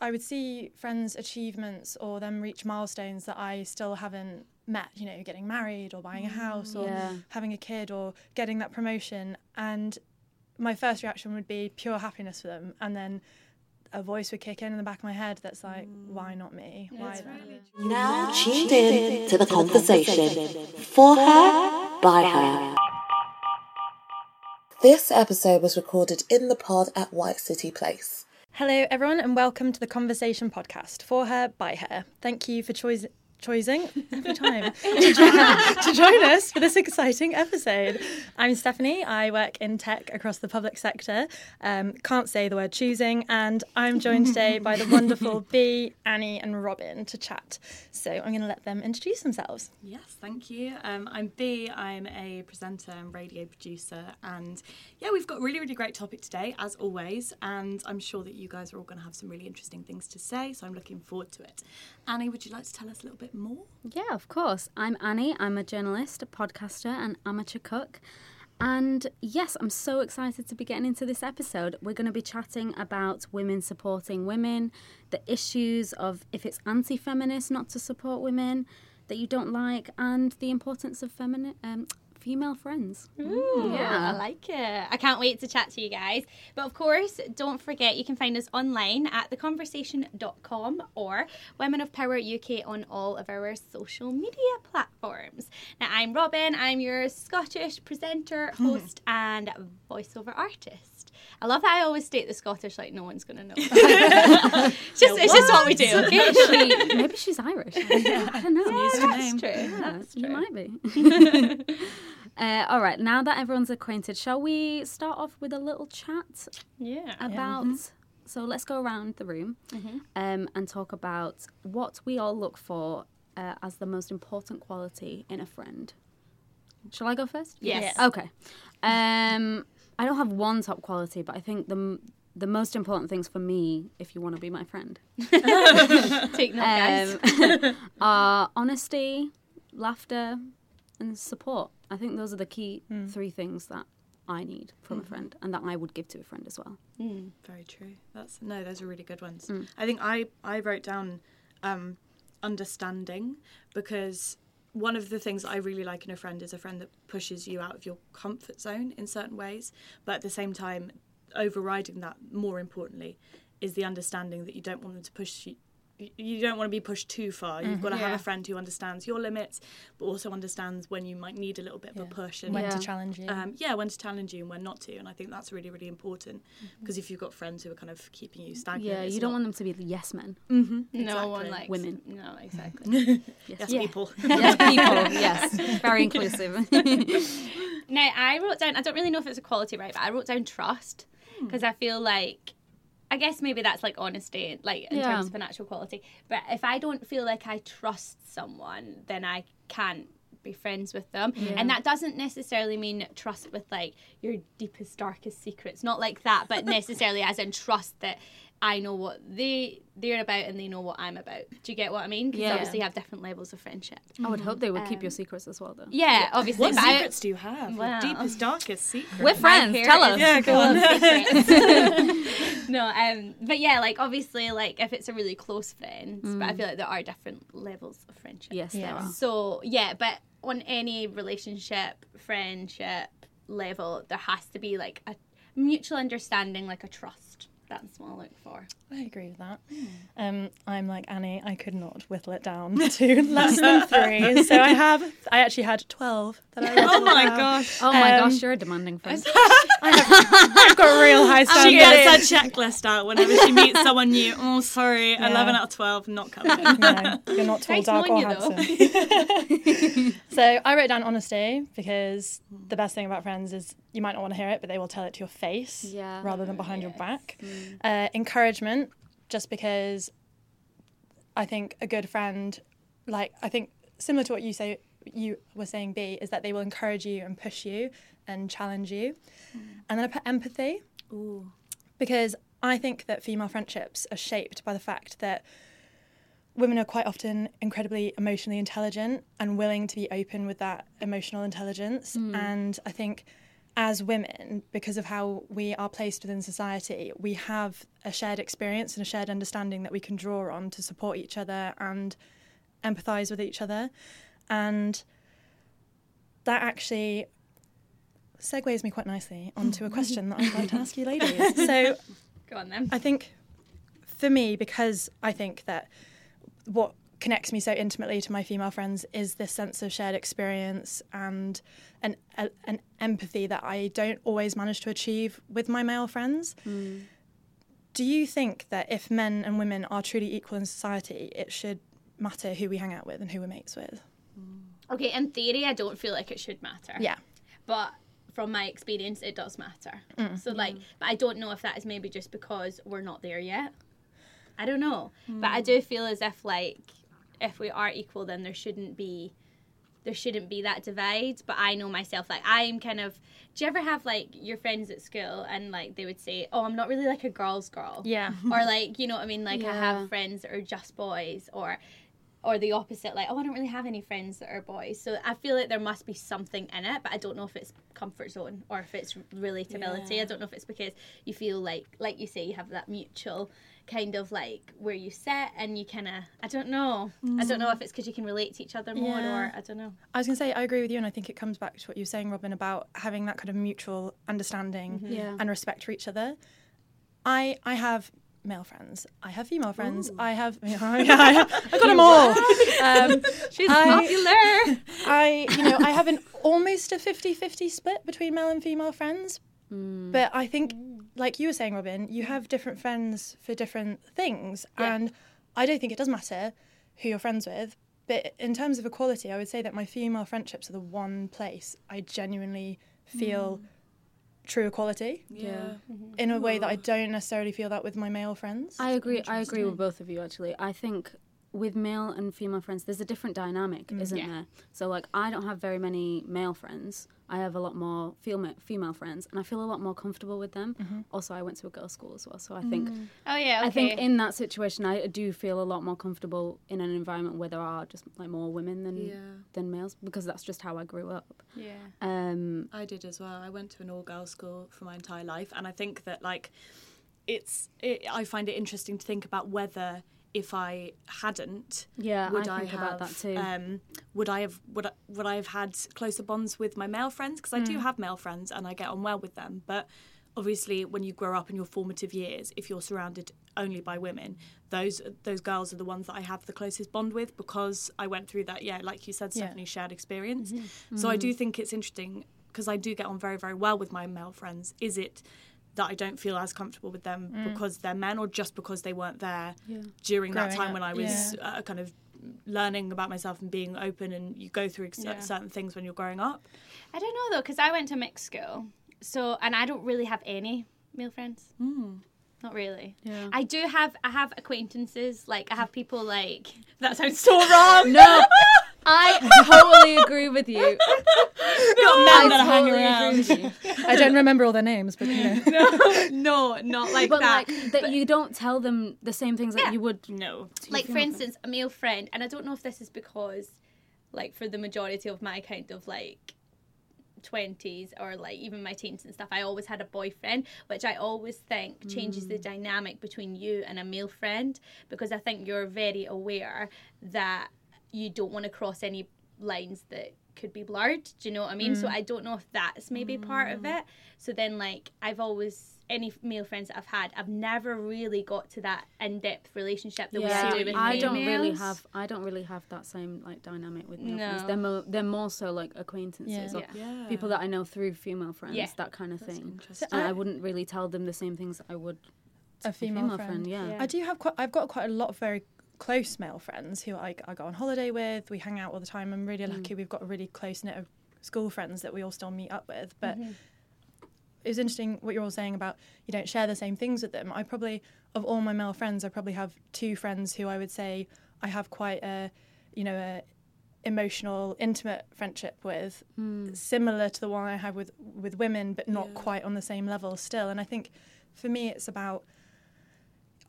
I would see friends' achievements or them reach milestones that I still haven't met, you know, getting married or buying a house or Yeah. having a kid or getting that promotion. And my first reaction would be pure happiness for them. And then a voice would kick in in the back of my head that's like, why not me? Why them? Now tuned in to the conversation. For her, by her. This episode was recorded in the pod at White City Place. Hello, everyone, and welcome to the Conversation Podcast for her, by her. Thank you for chois- choosing every time to, join, to join us for this exciting episode. I'm Stephanie. I work in tech across the public sector. Um, can't say the word choosing, and I'm joined today by the wonderful Bea, Annie, and Robyn to chat. So I'm going to let them introduce themselves. Yes, thank you. Um, I'm Bea. I'm a presenter and radio producer, and yeah, we've got a really, really great topic today, as always. And I'm sure that you guys are all going to have some really interesting things to say, so I'm looking forward to it. Annie, would you like to tell us a little bit more? Yeah, of course. I'm Annie. I'm a journalist, a podcaster, and amateur cook. And yes, I'm so excited to be getting into this episode. We're going to be chatting about women supporting women, the issues of if it's anti feminist not to support women that you don't like, and the importance of femini- um, female friends. Ooh, Yeah. I like it. I can't wait to chat to you guys. But of course, don't forget you can find us online at theconvehersation.com or Women of Power UK on all of our social media platforms. Now, I'm Robyn. I'm your Scottish presenter, host, and voiceover artist. I love that I always state the Scottish like no one's going to know. it's, just, it's just what we do, okay? Maybe, she, maybe she's Irish. I don't know. That's true. Yeah, That's you true. might be. uh, all right, now that everyone's acquainted, shall we start off with a little chat Yeah. about? So let's go around the room um, and talk about what we all look for uh, as the most important quality in a friend. Shall I go first? Yes. Okay. Um, I don't have one top quality, but I think the the most important things for me, if you want to be my friend, Take note, guys. um, are honesty, laughter, and support. I think those are the key three things that I need from a friend and that I would give to a friend as well. Very true. That's no, those are really good ones. I think I I wrote down um, understanding because one of the things that I really like in a friend is a friend that pushes you out of your comfort zone in certain ways, but at the same time, overriding that more importantly is the understanding that you don't want them to push you. You don't want to be pushed too far. You've got to have a friend who understands your limits, but also understands when you might need a little bit of a push and When Yeah. to challenge you. um, yeah, when to challenge you and when not to. And I think that's really, really important because if you've got friends who are kind of keeping you stagnant, Yeah, you don't not- want them to be the yes men. Mhm, No one likes Women. No, exactly. yes, Yeah. people. Yes, people. yes, very inclusive. Now, I wrote down, I don't really know if it's a quality, right, but I wrote down trust because I feel like, I guess maybe that's like honesty, like in Yeah. terms of an actual quality. But if I don't feel like I trust someone, then I can't be friends with them. And that doesn't necessarily mean trust with like your deepest, darkest secrets. Not like that, but necessarily as in trust that I know what they they're about and they know what I'm about. Do you get what I mean? Because Yeah. obviously you have different levels of friendship. I would hope they would keep your secrets as well, though. Yeah, obviously. What but I- secrets do you have? Wow. Your deepest, darkest secret? We're friends. Tell us. Yeah, go on. no, um, but yeah, like obviously, like if it's a really close friend, but Mm. I feel like there are different levels of friendship. Yes, Yeah. there are. So yeah, but on any relationship, friendship level, there has to be like a mutual understanding, like a trust. That's what I look for. I agree with that. Um, I'm like Annie. I could not whittle it down to less than three. So I have. I actually had twelve. That I oh my down. gosh. Oh my Um, gosh, you're a demanding friend. I've got real high standards. She gets her checklist out whenever she meets someone new. Oh, sorry, 11 out of 12, not coming. no, you're not tall, Nice dark, knowing or you, though. handsome. So I wrote down honesty because the best thing about friends is you might not want to hear it, but they will tell it to your face Yeah. rather than behind your back. Uh, encouragement, just because I think a good friend, like I think similar to what you say, you were saying, Bea, is that they will encourage you and push you and challenge you. And then I put empathy Ooh. because I think that female friendships are shaped by the fact that women are quite often incredibly emotionally intelligent and willing to be open with that emotional intelligence. Mm. And I think as women, because of how we are placed within society, we have a shared experience and a shared understanding that we can draw on to support each other and empathize with each other. And that actually segues me quite nicely onto a mm. question that I'd like to ask you ladies. So Go on then. I think for me, because I think that what connects me so intimately to my female friends is this sense of shared experience and an, a, an empathy that I don't always manage to achieve with my male friends. Hmm. Do you think that if men and women are truly equal in society, it should matter who we hang out with and who we're mates with? Hmm. Okay, in theory, I don't feel like it should matter. Yeah. But from my experience, it does matter. Mm. So, like, mm. but I don't know if that is maybe just because we're not there yet. I don't know. But I hmm. do feel as if, like, if we are equal, then there shouldn't be. There shouldn't be that divide, but I know myself. Like I'm kind of. Do you ever have like your friends at school and like they would say, "Oh, I'm not really like a girl's girl," Yeah. or like you know what I mean? Like I have friends that are just boys, or or the opposite, like, oh, I don't really have any friends that are boys. So I feel like there must be something in it, but I don't know if it's comfort zone or if it's relatability. Yeah. I don't know if it's because you feel like, like you say, you have that mutual kind of like where you sit and you kind of, I don't know. I don't know if it's because you can relate to each other more Yeah. or I don't know. I was going to say, I agree with you, and I think it comes back to what you were saying, Robyn, about having that kind of mutual understanding Yeah. and respect for each other. I I have male friends. I have female friends. I have, yeah, I have I got them all. Um, She's I- popular. I, you know, I have an almost a 50-50 split between male and female friends. Mm. But I think, like you were saying, Robyn, you mm. have different friends for different things, Yeah. and I don't think it does matter who you're friends with. But in terms of equality, I would say that my female friendships are the one place I genuinely feel mm. true equality Yeah. in a way that I mm-hmm. don't necessarily feel that with my male friends. I agree. I agree with both of you. Actually, I think with male and female friends, there's a different dynamic, mm. isn't Yeah. there? So, like, I don't have very many male friends. I have a lot more female female friends, and I feel a lot more comfortable with them. Mm-hmm. Also, I went to a girls' school as well, so I think mm. Oh, yeah, okay. I think in that situation, I do feel a lot more comfortable in an environment where there are just like more women than Yeah. than males because that's just how I grew up. yeah. Um, I did as well. I went to an all girls school for my entire life, and I think that like it's it, I find it interesting to think about whether if I hadn't, Yeah, would I I, think have about that too. Um, would I have would I, would I have had closer bonds with my male friends? Because I Mm. do have male friends and I get on well with them, but. Obviously, when you grow up in your formative years, if you're surrounded only by women, those those girls are the ones that I have the closest bond with because I went through that. Yeah, like you said, Yeah. Stephanie, shared experience. Mm-hmm. So I do think it's interesting because I do get on very very well with my male friends. Is it that I don't feel as comfortable with them because they're men, or just because they weren't there during that time up, when I was uh, kind of learning about myself and being open? And you go through ex- Yeah. certain things when you're growing up. I don't know though, because I went to mixed school, so and I don't really have any male friends. Not really. Yeah. I do have. I have acquaintances. Like I have people. Like that sounds so wrong. no, I totally agree with you. I that hang totally around. agree with you. I don't remember all their names, but you know. no, not like But that. like that, you don't tell them the same things that Yeah. you would. No. like for instance, a male friend, and I don't know if this is because, like, for the majority of my kind of like. 20s or like even my teens and stuff I always had a boyfriend which I always think changes the mm. dynamic between you and a male friend because I think you're very aware that you don't want to cross any lines that could be blurred do you know what I mean so mm. I don't know if that's maybe part of mm. it so then like I've always any male friends that I've had I've never really got to that in-depth relationship the way I do with I don't really have. I don't really have that same like dynamic with male No. friends. They're more, they're more so like acquaintances Yeah. or Yeah. people that I know through female friends, Yeah. that kind of thing. interesting. And I wouldn't really tell them the same things I would a a female, friend. yeah. Yeah. I do have quite. I've got quite a lot of very close male friends who I, I go on holiday with. We hang out all the time. I'm really mm. lucky. We've got a really close knit of school friends that we all still meet up with. But mm-hmm. it was interesting what you're all saying about you don't share the same things with them. I probably of all my male friends, I probably have two friends who I would say I have quite a, you know, a emotional, intimate friendship with, hmm. similar to the one I have with with women, but not Yeah. quite on the same level still. And I think for me, it's about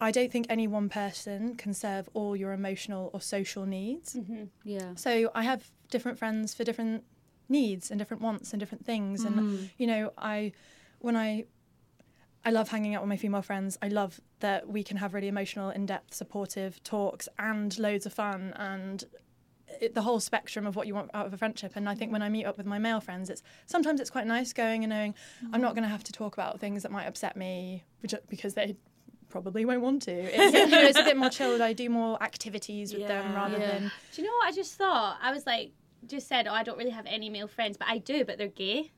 I don't think any one person can serve all your emotional or social needs. Mm-hmm. Yeah. So I have different friends for different needs and different wants and different things. And mm-hmm. you know, I when I I love hanging out with my female friends. I love that we can have really emotional, in-depth, supportive talks and loads of fun and it, the whole spectrum of what you want out of a friendship. And I think mm-hmm. when I meet up with my male friends, it's sometimes it's quite nice going and knowing I'm not going to have to talk about things that might upset me because they probably won't want to. It's, you know, it's a bit more chilled. I do more activities with them rather Yeah. than Do you know what I just thought? I was like, just said, oh, I don't really have any male friends, but I do, but they're gay.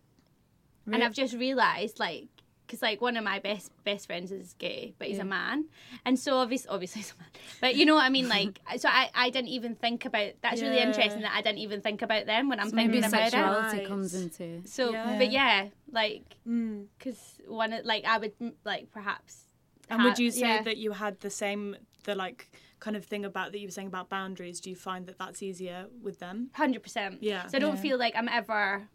Really? And I've just realised, like, because like one of my best best friends is gay, but he's a man, and so obviously, obviously he's a man. But you know what I mean? Like, so I, I didn't even think about. That's really interesting that I didn't even think about them when I'm Maybe thinking about it. sexuality Right. comes into. So, Yeah. but yeah, like, Mm. because one of like I would mm, like perhaps. And ha- would you say yeah. that you had the same, the like kind of thing about that you were saying about boundaries? Do you find that that's easier with them? Hundred percent. Yeah. So I don't Yeah. feel like I'm ever.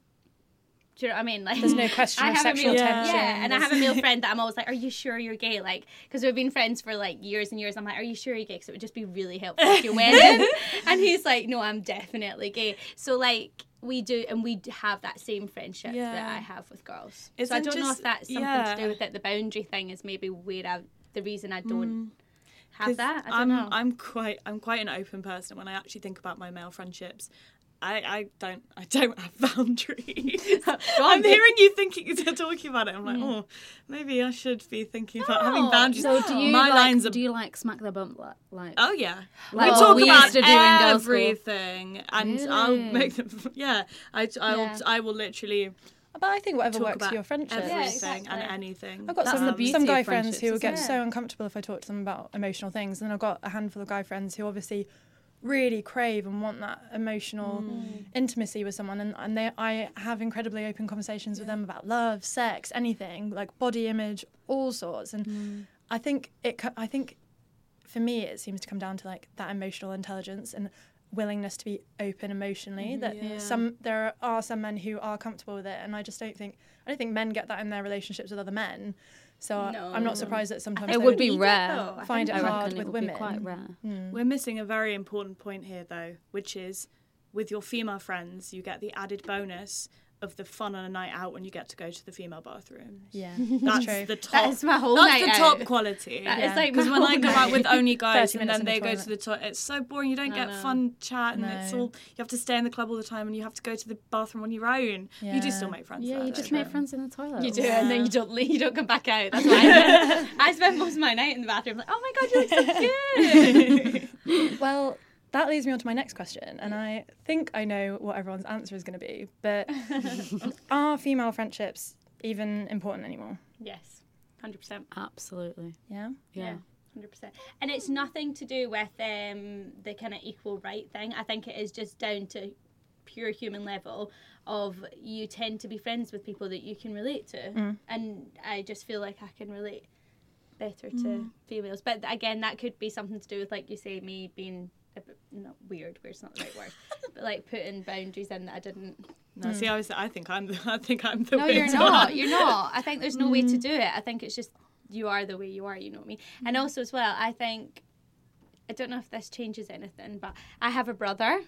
Do you know what I mean? Like there's no question I of sexual male, Yeah. tension. Yeah, and I have a male friend that I'm always like, "Are you sure you're gay?" Like, because we've been friends for like years and years. I'm like, "Are you sure you're gay?" Because it would just be really helpful if you went in. And he's like, "No, I'm definitely gay." So like we do, and we have that same friendship that I have with girls. It's so I don't know just- if that's something yeah. to do with it. The boundary thing is maybe where I, the reason I don't mm. have that. I don't am know. I'm quite I'm quite an open person when I actually think about my male friendships. I, I don't I don't have boundaries. I'm hearing you thinking you're talking about it. I'm like, mm. oh, maybe I should be thinking about having boundaries. So do you my like, lines are do you like smack the bump like, like Oh yeah, Like we what talk we about used to do in girls' school. everything, and I'll make them. Yeah, I I'll, Yeah. I will literally But I think whatever works for your friendship. everything Yeah, and anything. I've got That's some, the some guy friends who who isn't get it? so uncomfortable if I talk to them about emotional things. And then I've got a handful of guy friends who obviously really crave and want that emotional Mm. intimacy with someone. And, and they, I have incredibly open conversations with them about love, sex, anything, like body image, all sorts. And Mm. I think it I think for me, it seems to come down to like that emotional intelligence and willingness to be open emotionally that Yeah. some there are some men who are comfortable with it and I just don't think I don't think men get that in their relationships with other men so I- I'm not surprised that sometimes it would be need it, rare. find it hard with it women quite rare. Hmm. We're missing a very important point here, though, which is with your female friends, you get the added bonus of the fun on a night out when you get to go to the female bathroom. yeah That's true the top. That is my whole that's night the out. top quality. That is Yeah. like Because when I whole go out with only guys and then in the they go toilet. to the toilet, it's so boring. You don't I get know. fun chat, and it's all you have to stay in the club all the time, and you have to go to the bathroom on your own. You do still make friends. Yeah, there, you though, just make friends in the toilet. You do, Yeah. and then you don't leave, you don't come back out. That's why I spend, I spend most of my night in the bathroom. Like, oh my god, you look so good. well that leads me on to my next question and I think I know what everyone's answer is going to be but are female friendships even important anymore yes, hundred percent. Absolutely. yeah Yeah. Hundred percent, and it's nothing to do with um, the kind of equal right thing. I think it is just down to pure human level of you tend to be friends with people that you can relate to, and I just feel like I can relate better to females. But again, that could be something to do with, like you say, me being a bit, not weird. Weird's not the right word, but like putting boundaries in that I didn't. No, see, mm. I was. I think I'm. The, I think I'm the. No, you're not. one. You're not. I think there's no way to mm. do it. I think it's just you are the way you are. You know what I mean? And mm. also as well, I think I don't know if this changes anything, but I have a brother.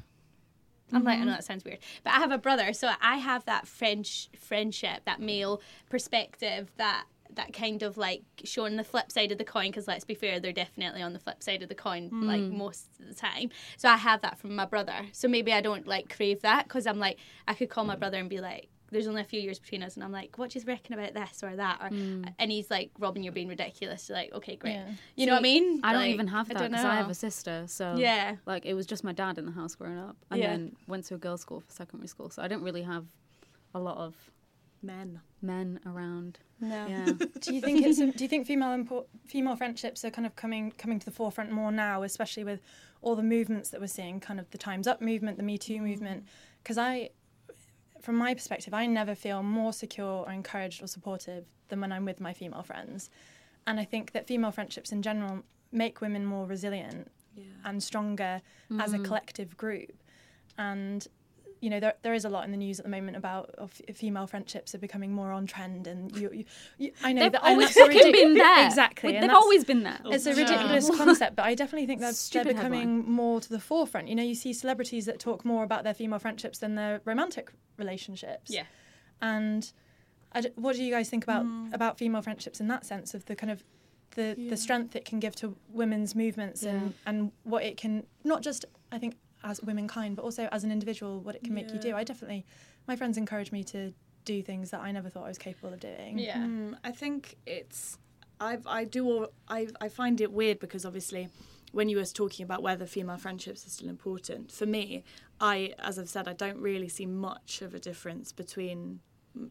I'm like, I know mm-hmm. that sounds weird, but I have a brother, so I have that French friendship, that male perspective, that that kind of like showing the flip side of the coin. Because let's be fair, they're definitely on the flip side of the coin, mm. like most of the time. So I have that from my brother. So maybe I don't like crave that because I'm like, I could call my mm. brother and be like. There's only a few years between us, and I'm like, "What do you reckon about this or that?" Or, mm. and he's like, "Robyn, you're being ridiculous." You're like, "Okay, great." Yeah. You know what I mean? I don't Like, even have that because I, have a sister. So Yeah. like it was just my dad in the house growing up, and Yeah. then went to a girls' school for secondary school. So I didn't really have a lot of Men. men around. No. Yeah. do you think it's do you think female import, female friendships are kind of coming coming to the forefront more now especially with all the movements that we're seeing kind of the times up movement the me too mm. movement because i from my perspective i never feel more secure or encouraged or supportive than when i'm with my female friends and i think that female friendships in general make women more resilient Yeah. and stronger as a mm. collective group and you know there, there is a lot in the news at the moment about of female friendships are becoming more on trend and you, you, you I know They've that and always that's ridic- been there. exactly They've always been there. it's a oh, Yeah. ridiculous concept, but I definitely think that they're Stupid becoming more to the forefront. You know, you see celebrities that talk more about their female friendships than their romantic relationships. Yeah. And I d what do you guys think about mm. about female friendships in that sense of the kind of the, the strength it can give to women's movements and, and what it can not just I think as womankind, but also as an individual, what it can make you do. I definitely my friends encourage me to do things that I never thought I was capable of doing. Yeah. Mm, I think it's I've I do all, I I find it weird because obviously when you were talking about whether female friendships are still important for me I as I've said I don't really see much of a difference between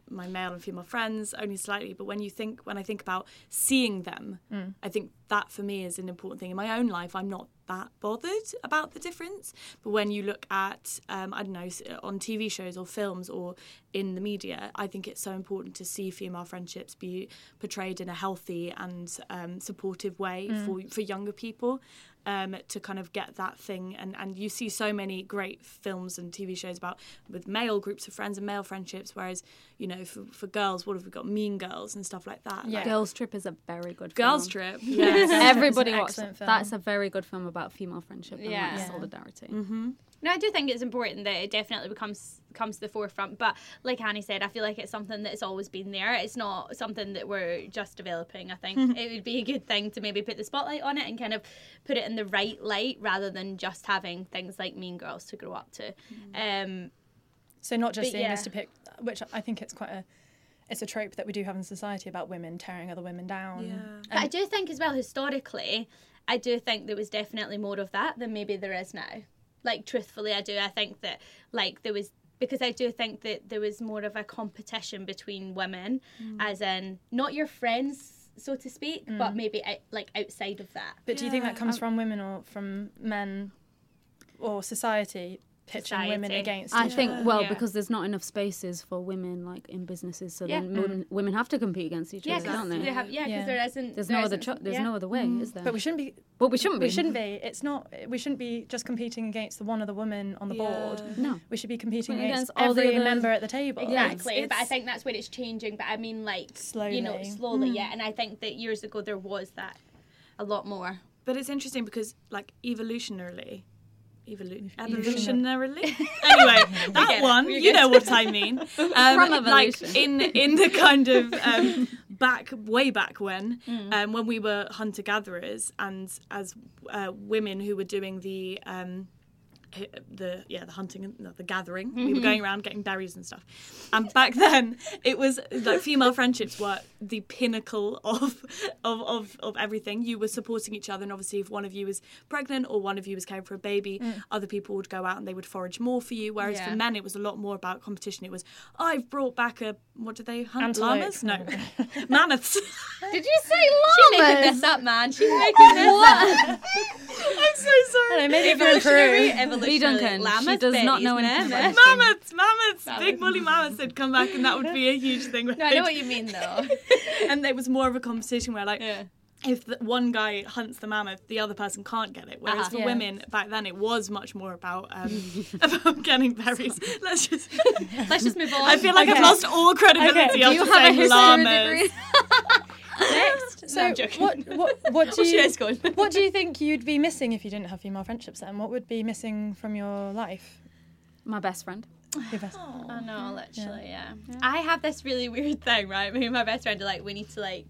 my male and female friends only slightly but when you think when I think about seeing them I think that for me is an important thing in my own life I'm not that bothered about the difference. But when you look at um, I don't know on TV shows or films or in the media I think it's so important to see female friendships be portrayed in a healthy and um, supportive way for for younger people um, to kind of get that thing and and you see so many great films and TV shows about with male groups of friends and male friendships whereas you know for, for girls what have we got mean girls and stuff like that Yeah. Like, Girls Trip is a very good Girls film. Trip Yes. Everybody It's an excellent it. film. That's a very good film about female friendship and Yeah. like Yeah. solidarity. No, I do think it's important that it definitely becomes comes to the forefront. But like Annie said, I feel like it's something that's always been there. It's not something that we're just developing. I think it would be a good thing to maybe put the spotlight on it and kind of put it in the right light rather than just having things like Mean Girls to grow up to. Um, So not just But seeing this yeah. depict, which I think it's quite a, it's a trope that we do have in society about women tearing other women down. Yeah. but I do think as well historically, I do think there was definitely more of that than maybe there is now. Like truthfully, I do. I think that like there was because I do think that there was more of a competition between women, mm. as in not your friends, so to speak, mm. but maybe out, like outside of that. But do you think that comes from women or from men or society pitching women Society. against I think other? well Yeah. because there's not enough spaces for women like in businesses, so Yeah. then women, mm. women have to compete against each Yeah, other, 'cause don't they? they have, yeah, because Yeah. there isn't. There's there no other isn't- cho- there's yeah. no other way, mm. is there? But we shouldn't be. Well, we shouldn't be. We shouldn't be. It's not. We shouldn't be just competing against the one other woman on the board. No. We should be competing Competing against, against all the every other- member at the table. Exactly, but I think that's where it's changing. But I mean, like slowly you know, Slowly. slowly, mm. yeah. And I think that years ago there was that a lot more. But it's interesting because, like, evolutionarily, evolu- Evolutionary. evolutionarily. anyway, that one, you good. know what I mean. Um, like in in the kind of um, back way back when, Mm. um, when we were hunter gatherers, and as uh, women who were doing the. Um, h- the yeah the hunting and no, the gathering we Mm-hmm. were going around getting berries and stuff and back then it was like female friendships were the pinnacle of of of, of everything you were supporting each other and obviously if one of you was pregnant or one of you was caring for a baby other people would go out and they would forage more for you whereas Yeah. for men it was a lot more about competition it was i've brought back a what do they hunt Antelope. llamas no mammoths Did you say She's making this up, man. She's making this up. i'm so sorry I know, maybe if you're in Peru. Evolutionary Lee Duncan, she llamas, does not Betty's know anything mammoth. about mammoths mammoths big woolly mammoths would come back and that would be a huge thing No, I know what you mean though. and there was more of a competition where like Yeah. if the, one guy hunts the mammoth the other person can't get it whereas Uh-huh. for Yeah. women back then it was much more about um, about getting berries let's just Let's just move on. i feel like i've lost all credibility Okay. after Do you have a saying history llamas degree? next. No, So I'm joking. what what what do you yours what do you think you'd be missing if you didn't have female friendships? Then what would be missing from your life? My best friend. Your best- I know, literally, yeah. I have this really weird thing, right? Me and my best friend are like, we need to like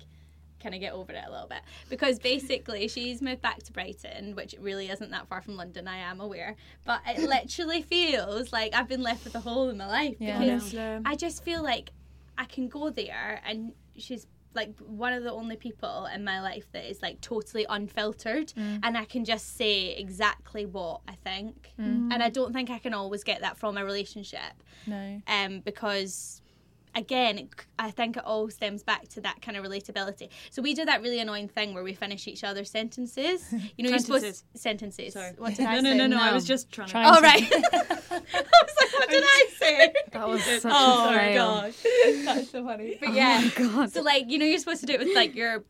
kind of get over it a little bit because basically she's moved back to Brighton, which really isn't that far from London. I am aware, but it literally feels like I've been left with a hole in my life Yeah. because Honestly. I just feel like I can go there and she's like one of the only people in my life that is like totally unfiltered and I can just say exactly what I think. And I don't think I can always get that from a relationship No. um, because again i think it all stems back to that kind of relatability so we do that really annoying thing where we finish each other's sentences you know you're supposed Sentences. sentences Sorry. what did no, i no, say no, no, I was just trying to. Trying oh right i was like what did i say That was such oh a my fail. that's so funny but yeah oh God. so like you know you're supposed to do it with like your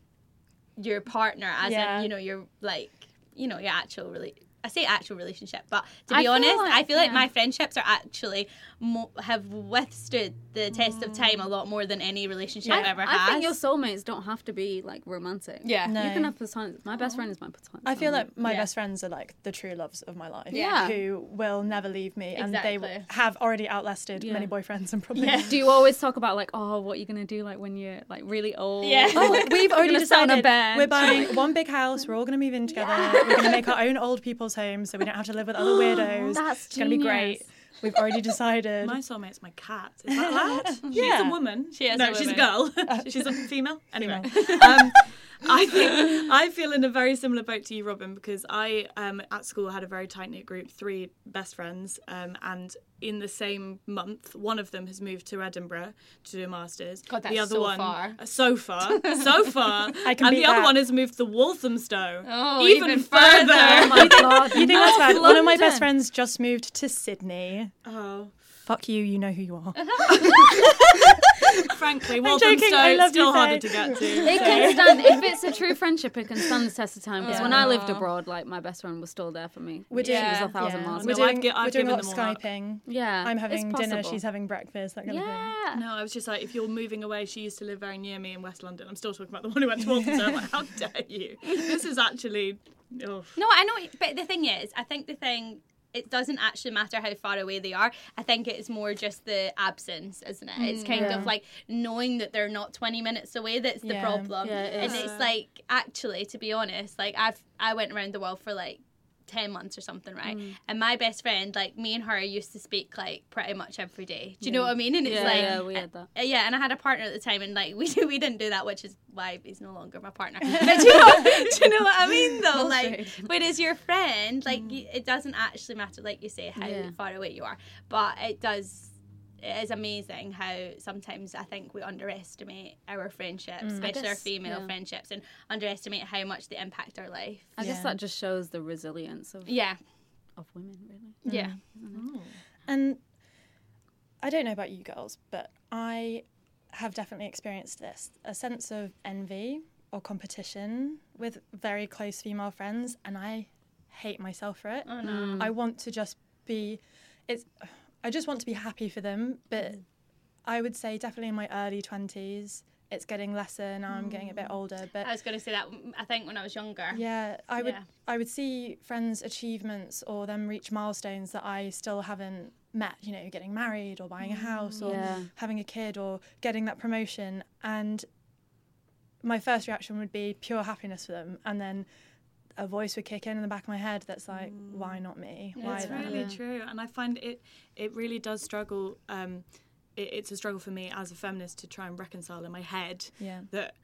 your partner as Yeah. in you know your like you know your actual really I say actual relationship, but to be feel honest, like- I feel like my friendships are actually mo- have withstood the test of time a mm. lot more than any relationship I've ever had. I has. think your soulmates don't have to be like romantic. Yeah. No. You can have platonic. My best friend is my platonic. I feel like my Yeah. best friends are like the true loves of my life. Yeah. Who will never leave me and they have already outlasted Yeah. many boyfriends and probably Yeah. Do you always talk about like, oh, what you're gonna do like when you're like really old? Yeah. Oh, we've already gonna on a decided we're buying one big house. We're all going to move in together. We're going to make our own old people's home, so we don't have to live with other weirdos. That's it's going to be great. We've already decided. My soulmate's my cat. Is that allowed? She's a woman. She is no, a she's a girl. she's a female. Anyway, um, I think I feel in a very similar boat to you, Robyn, because I um, at school had a very tight knit group, three best friends, um, and in the same month, one of them has moved to Edinburgh to do a masters. God, that's the other so one, far. uh, so far, so far, I can and beat the other one has moved to Walthamstow. Oh, even, even further. further. Oh my god. you think that's bad? One of my best friends just moved to Sydney. Oh, Fuck you, you know who you are. frankly, joking, Walthamstow is still harder to get to. It can stand if it's a true friendship. It can stand the test of time. Because when I lived abroad, like my best friend was still there for me. We're she doing, was a thousand yeah. miles. We're No, I've doing, gi- I've we're doing a lot given of up. Skyping. Yeah, I'm having dinner, she's having breakfast, that kind of thing. Yeah. No, I was just like, if you're moving away, she used to live very near me in West London. I'm still talking about the one who went to Walthamstow. I'm like, how dare you? This is actually. Oh. No, I know, but the thing is, I think the thing it doesn't actually matter how far away they are. I think it's more just the absence, isn't it? It's mm, kind Yeah. of like knowing that they're not 20 minutes away that's the Yeah. problem. Yeah, it and it's like actually to be honest, like I've I went around the world for like 10 months or something, right? Mm. And my best friend, like me and her used to speak like pretty much every day. Do you know what I mean? And it's Yeah, like yeah, we had that. uh, yeah, and I had a partner at the time, and like we we didn't do that, which is why he's no longer my partner. But do you know, do you know what I mean? Though, like, whereas your friend, like, y it doesn't actually matter, like you say, how Yeah. far away you are, but it does. It is amazing how sometimes I think we underestimate our friendships, mm. especially our female yeah. friendships, and underestimate how much they impact our life. I guess that just shows the resilience of, Yeah, of women, really. Mm. yeah. Oh. And I don't know about you girls, but I have definitely experienced this a sense of envy or competition with very close female friends, and I hate myself for it. Oh no. I want to just be, it's, I just want to be happy for them, but mm. I would say definitely in my early 20s, it's getting lesser now I'm getting a bit mm. older, but I was going to say that. I think when I was younger. yeah, I would Yeah. I would see friends' achievements or them reach milestones that I still haven't met, you know, getting married or buying a mm, house or Yeah. having a kid or getting that promotion and my first reaction would be pure happiness for them and then a voice would kick in in the back of my head that's like why not me why It's them? really true, and I find it it really does struggle. Um, it, it's a struggle for me as a feminist to try and reconcile in my head Yeah. that.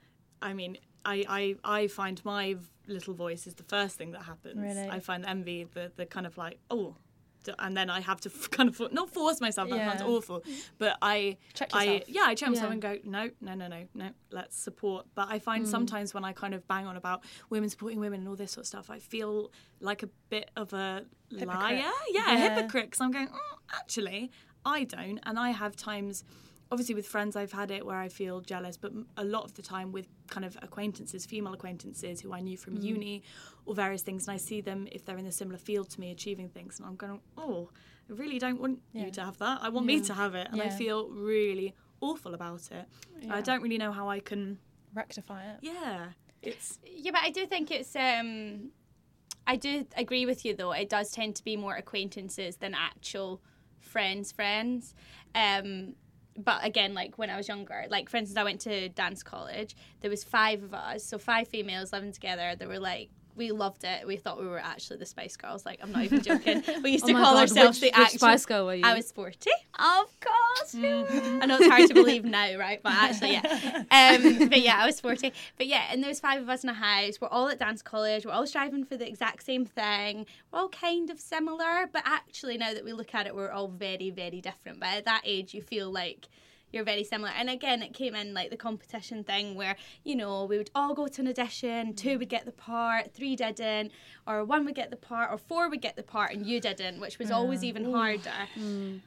I mean, I, I, I find my v- little voice is the first thing that happens. Really? I find envy the, the kind of like, oh, d- and then I have to f- kind of, not force myself, that sounds awful, but I, Check I, yeah, I check myself Yeah. and go, no, no, no, no, no, let's support. But I Mm. find sometimes when I kind of bang on about women supporting women and all this sort of stuff, I feel like a bit of a Hypocrite. liar. Yeah, Yeah. a hypocrite. Because I'm going, mm, actually, I don't. And I have times, obviously with friends, I've had it where I feel jealous, but a lot of the time with kind of acquaintances, female acquaintances who I knew Mm. from uni or various things, and I see them if they're in a similar field to me achieving things, and I'm going, oh, I really don't want Yeah. you to have that. I want me to have it, and I feel really awful about it. I don't really know how I can. rectify it Yeah, it's Yeah, but I do think it's. um I do agree with you though. It does tend to be more acquaintances than actual friends. Friends. Um, but again, like when I was younger, like for instance, I went to dance college. There was five of us, so five females living together. They were like. We loved it. We thought we were actually the Spice Girls. Like, I'm not even joking. We used Oh to call God, ourselves which- the actual. Spice Girl were you? I was sporty. Of course. I know it's hard to believe now, right? But actually, yeah. Um, but yeah, I was 40. But yeah, and there's five of us in a house. We're all at dance college. We're all striving for the exact same thing. We're all kind of similar, but actually, now that we look at it, we're all very, very different. But at that age, you feel like you're very similar. And again, it came in like the competition thing where, you know, we would all go to an audition, two would get the part, three didn't, or one would get the part, or four would get the part and you didn't, which was always even harder.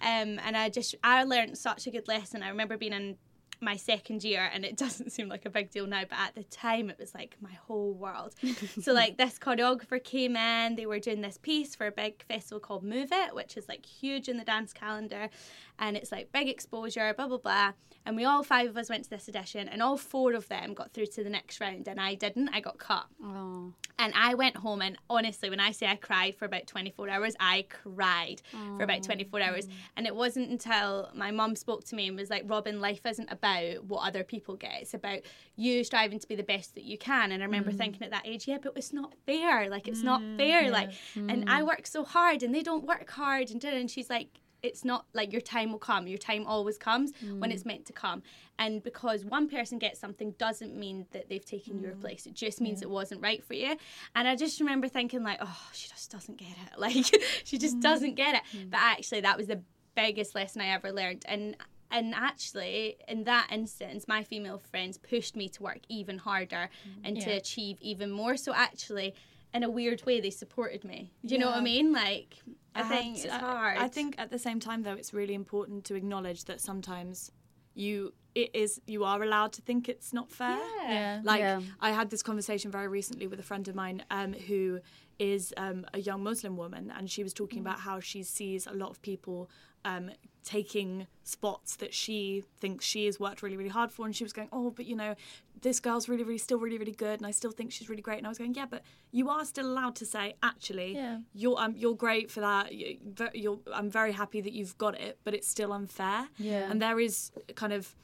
Um, and I just, I learned such a good lesson. I remember being in my second year, and it doesn't seem like a big deal now, but at the time it was like my whole world. so like this choreographer came in, they were doing this piece for a big festival called Move It, which is like huge in the dance calendar, and it's like big exposure, blah blah blah. And we all five of us went to this audition, and all four of them got through to the next round, and I didn't. I got cut. Oh. And I went home, and honestly, when I say I cried for about 24 hours, I cried for about 24 hours. And it wasn't until my mum spoke to me and was like, Robyn, life isn't about what other people get. It's about you striving to be the best that you can. And I remember mm. thinking at that age, yeah, but it's not fair. Like, it's not mm, fair. Like, and I mm. work so hard, and they don't work hard. And, and she's like, it's not like your time will come. Your time always comes when it's meant to come. And because one person gets something doesn't mean that they've taken your place. It just means it wasn't right for you. And I just remember thinking like, oh, she just doesn't get it. Like she just doesn't get it. But actually, that was the biggest lesson I ever learned. And and actually, in that instance, my female friends pushed me to work even harder and to achieve even more. So actually, in a weird way, they supported me. Do you know what I mean? Like, I, had think to- it's hard. I think at the same time though it's really important to acknowledge that sometimes you it is you are allowed to think it's not fair. Yeah. Like Yeah. I had this conversation very recently with a friend of mine um, who is um, a young Muslim woman, and she was talking about how she sees a lot of people um, taking spots that she thinks she has worked really, really hard for, and she was going, "Oh, but you know, this girl's really, really still really, really good, and I still think she's really great." And I was going, "Yeah, but you are still allowed to say, actually, Yeah. you're um, you're great for that. You- ve- You're, I'm very happy that you've got it, but it's still unfair. Yeah. And there is kind of,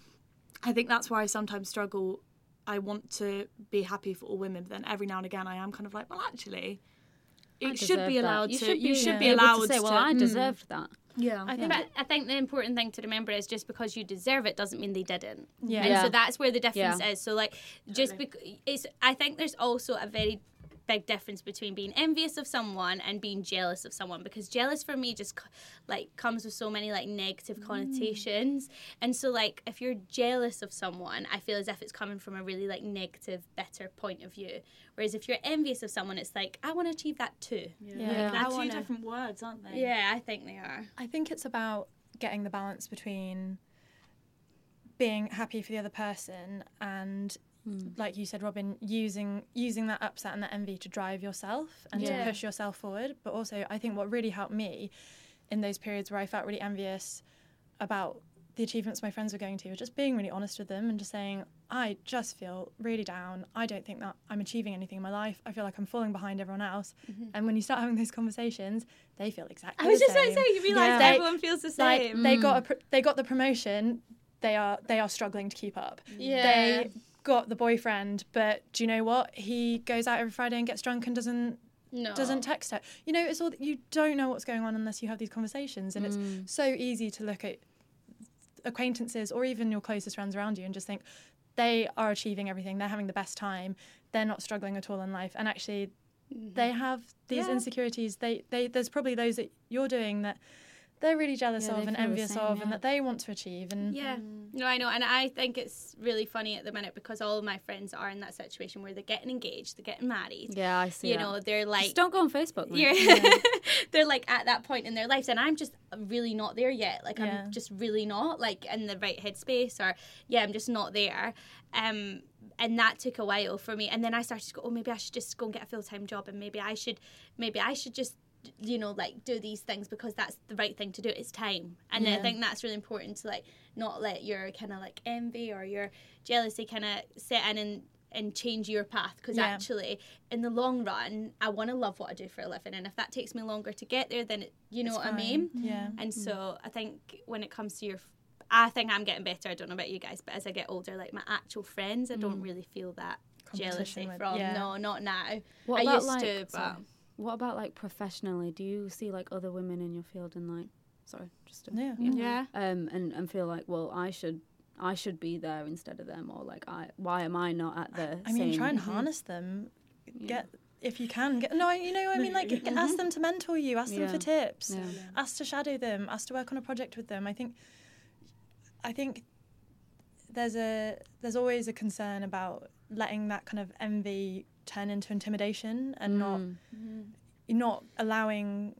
I think that's why I sometimes struggle. I want to be happy for all women, but then every now and again I am kind of like, well, actually, it should be deserve that. allowed You should be, you should be allowed to say, well, I Mm. deserved that. Yeah. I think But I think the important thing to remember is just because you deserve it doesn't mean they didn't. Yeah. And Yeah. so that's where the difference Yeah. is. So like just because it's I think there's also a very big difference between being envious of someone and being jealous of someone because jealous for me just like comes with so many like negative mm. connotations. And so like if you're jealous of someone i feel as if it's coming from a really like negative bitter point of view. Whereas if you're envious of someone it's like i want to achieve that too. Yeah. They're two wanna- different words, aren't they? yeah i think they are. I think it's about getting the balance between being happy for the other person and like you said Robyn using using that upset and that envy to drive yourself and Yeah. to push yourself forward but also I think what really helped me in those periods where I felt really envious about the achievements my friends were going to was just being really honest with them and just saying I just feel really down I don't think that I'm achieving anything in my life I feel like I'm falling behind everyone else and when you start having those conversations they feel exactly Mm-hmm. i was just about same. to say you realise Yeah. everyone feels the like same they got a pr- they got the promotion they are they are struggling to keep up Yeah. they got the boyfriend but do you know what? He goes out every friday and gets drunk and doesn't no. doesn't text her. You know it's all you don't know what's going on unless you have these conversations and it's mm. so easy to look at acquaintances or even your closest friends around you and just think they are achieving everything they're having the best time they're not struggling at all in life and actually mm-hmm. they have these Yeah. insecurities. They, they there's probably those that you're doing that they're really jealous Yeah, of and envious same, of yeah. and that they want to achieve and Yeah, no, I know, and I think it's really funny at the minute because all of my friends are in that situation where they're getting engaged, they're getting married. Yeah, I see you that. know, they're like, Just don't go on Facebook. mate. you're, they're like at that point in their lives, and I'm just really not there yet. Like Yeah. I'm just really not like in the right headspace, or yeah, I'm just not there. Um, and that took a while for me, and then I started to go, oh, maybe I should just go and get a full time job, and maybe I should, maybe I should just you know like do these things because that's the right thing to do it's time. And i think that's really important to like not let your kind of like envy or your jealousy kind of set in and and change your path. Because Yeah. actually in the long run i want to love what i do for a living. And if that takes me longer to get there then it, you know it's what i mean? yeah. And mm. so i think when it comes to your i think i'm getting better. I don't know about you guys but as i get older like my actual friends i don't mm. really feel that jealousy with- from yeah. no not now. What i used like, to but What about like professionally? Do you see like other women in your field and like, sorry, just to, yeah. Yeah. Um, and and feel like, well, I should, I should be there instead of them, or like, I, why am I not at the? i mean try and harness them. Mm-hmm. Get if you can get no you know what i mean? Like get, ask them to mentor you ask them for tips Yeah. ask to shadow them ask to work on a project with them. I think i think there's a there's always a concern about letting that kind of envy turn into intimidation and not mm. Mm. not allowing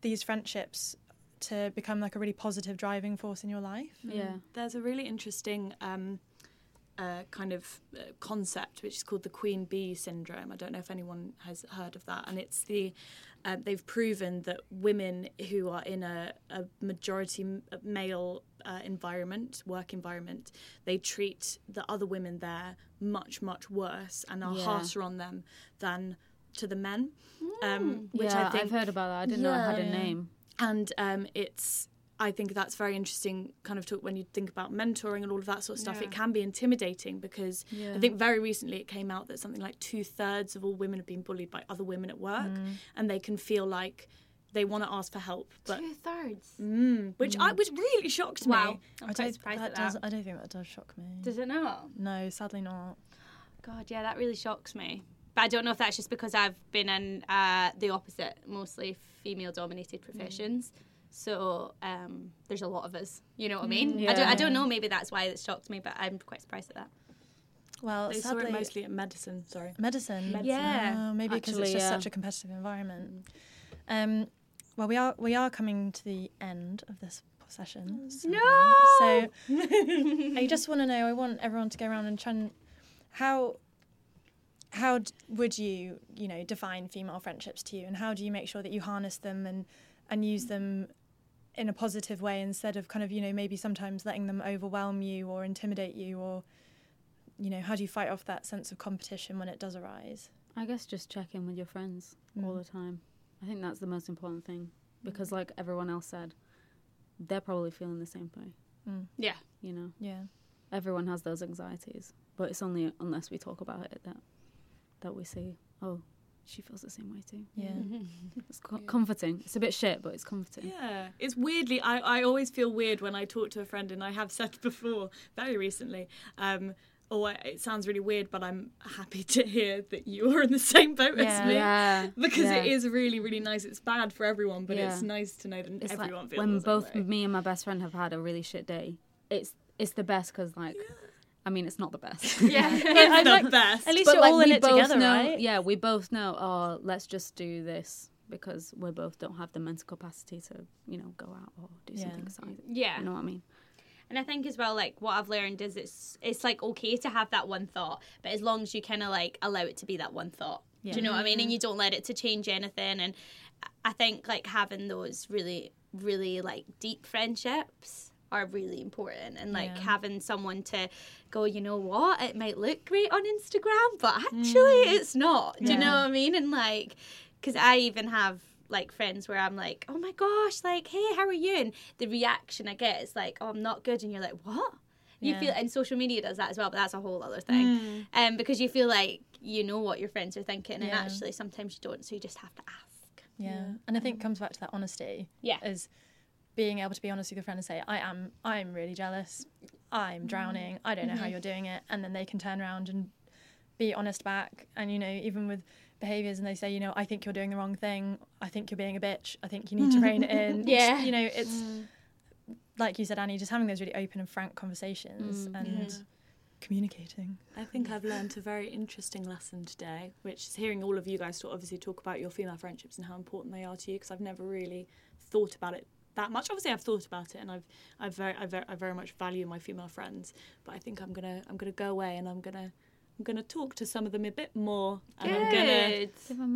these friendships to become like a really positive driving force in your life. Yeah. There's a really interesting um, uh, kind of uh, concept which is called the queen bee syndrome. I don't know if anyone has heard of that, and it's the uh, they've proven that women who are in a, a majority male uh, environment, work environment, they treat the other women there much much worse and are Yeah. harsher on them than to the men. Um, which yeah, I think I've heard about that. I didn't know it had a name. and um, it's I think that's very interesting kind of talk when you think about mentoring and all of that sort of stuff. It can be intimidating because Yeah. I think very recently it came out that something like two thirds of all women have been bullied by other women at work, and they can feel like they want to ask for help, but Two thirds. mm, which I which really shocked me. Wow. I'm I quite don't, surprised that at does, that. I don't think that does shock me. Does it not? no, sadly not. God, yeah, that really shocks me. But I don't know if that's just because I've been in uh, the opposite, mostly female dominated professions. So um, there's a lot of us. You know what I mean? I, don't, I don't know. Maybe that's why it shocked me, but I'm quite surprised at that. Well, They saw it mostly at medicine. Sorry. medicine. Yeah. Oh, maybe because it's just yeah. such a competitive environment. Um, well, we are we are coming to the end of this session. sadly. No! So I just want to know. I want everyone to go around and try and how how d- would you you know define female friendships to you, and how do you make sure that you harness them and and use them in a positive way instead of kind of you know maybe sometimes letting them overwhelm you or intimidate you or you know how do you fight off that sense of competition when it does arise? I guess just check in with your friends all Mm. the time. I think that's the most important thing because, like everyone else said, they're probably feeling the same way. Yeah. You know, Yeah. everyone has those anxieties, but it's only unless we talk about it that that we see. Oh, she feels the same way too. Yeah. It's co- comforting. It's a bit shit, but it's comforting. Yeah, it's weirdly. I, I always feel weird when I talk to a friend, and I have said before, very recently. Um, oh, I- it sounds really weird, but I'm happy to hear that you are in the same boat Yeah. as me. Yeah, Because yeah. it is really, really nice. It's bad for everyone, but it's nice to know that It's everyone like feels when the same both way. me and my best friend have had a really shit day. It's it's the best because like, I mean, it's not the best. Yeah. It's not the best. At least but you're like all in it together, know, right? yeah, we both know. Oh, let's just do this because we both don't have the mental capacity to, you know, go out or do Yeah. something exciting. yeah. You know what I mean? And I think as well, like what I've learned is it's it's like okay to have that one thought, but as long as you kind of like allow it to be that one thought, Yeah. do you know what I mean? And you don't let it to change anything. And I think like having those really, really like deep friendships are really important, and like Yeah. having someone to go, you know what, it might look great on Instagram, but actually mm. it's not. Do you know what I mean? And like, because I even have like friends where I'm like, oh my gosh, like, hey, how are you? And the reaction I get is like, oh, I'm not good. And you're like, what? You Yeah. feel, and social media does that as well, but that's a whole other thing. Mm. Um, because you feel like you know what your friends are thinking, and actually sometimes you don't, so you just have to ask. Yeah. And I think um, it comes back to that honesty. Yeah. Is being able to be honest with your friend and say, I am I'm really jealous. I'm mm. drowning. I don't know how mm-hmm. you're doing it. And then they can turn around and be honest back. And you know, even with behaviours and they say, you know, I think you're doing the wrong thing. I think you're being a bitch. I think you need to rein it in. Yeah. You know, it's mm. like you said, Annie, just having those really open and frank conversations mm, and communicating. I think I've learned a very interesting lesson today, which is hearing all of you guys talk, obviously talk about your female friendships and how important they are to you, because I've never really thought about it that much. Obviously, I've thought about it, and I've, I've very, I very, I very much value my female friends. But I think I'm gonna, I'm gonna go away and I'm gonna, I'm gonna talk to some of them a bit more, and I'm gonna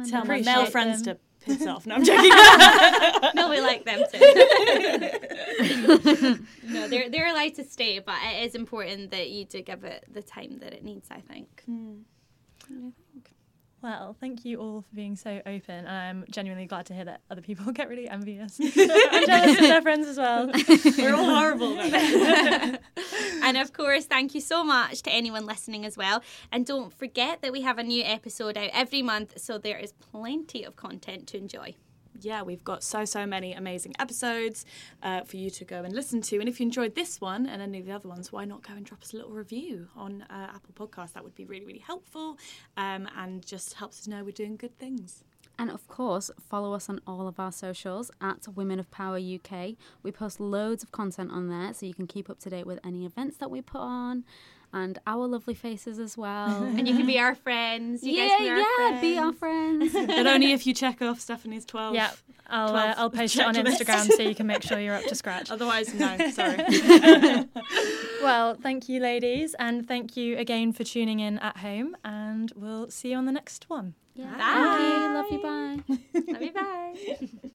tell my male friends them. to piss off. No, I'm joking. no, we like them too. no, they're they're allowed to stay, but it is important that you do give it the time that it needs. I think. Hmm. Well, thank you all for being so open. And I'm genuinely glad to hear that other people get really envious. I'm jealous of their friends as well. We're all horrible. And of course, thank you so much to anyone listening as well. And don't forget that we have a new episode out every month, so there is plenty of content to enjoy. Yeah, we've got so, so many amazing episodes uh, for you to go and listen to. And if you enjoyed this one and any of the other ones, why not go and drop us a little review on uh, Apple Podcasts? That would be really, really helpful um, and just helps us know we're doing good things. And of course, follow us on all of our socials at Women of Power UK. We post loads of content on there so you can keep up to date with any events that we put on. And our lovely faces as well. And you can be our friends. You yeah, guys can be our yeah, friends. be our friends. but only if you check off Stephanie's 12. Yeah, I'll uh, I'll post it on. Instagram so you can make sure you're up to scratch. Otherwise, no, sorry. Well, thank you, ladies, and thank you again for tuning in at home. And we'll see you on the next one. Yeah. Bye. Thank you. Love you. Bye. Love you. Bye.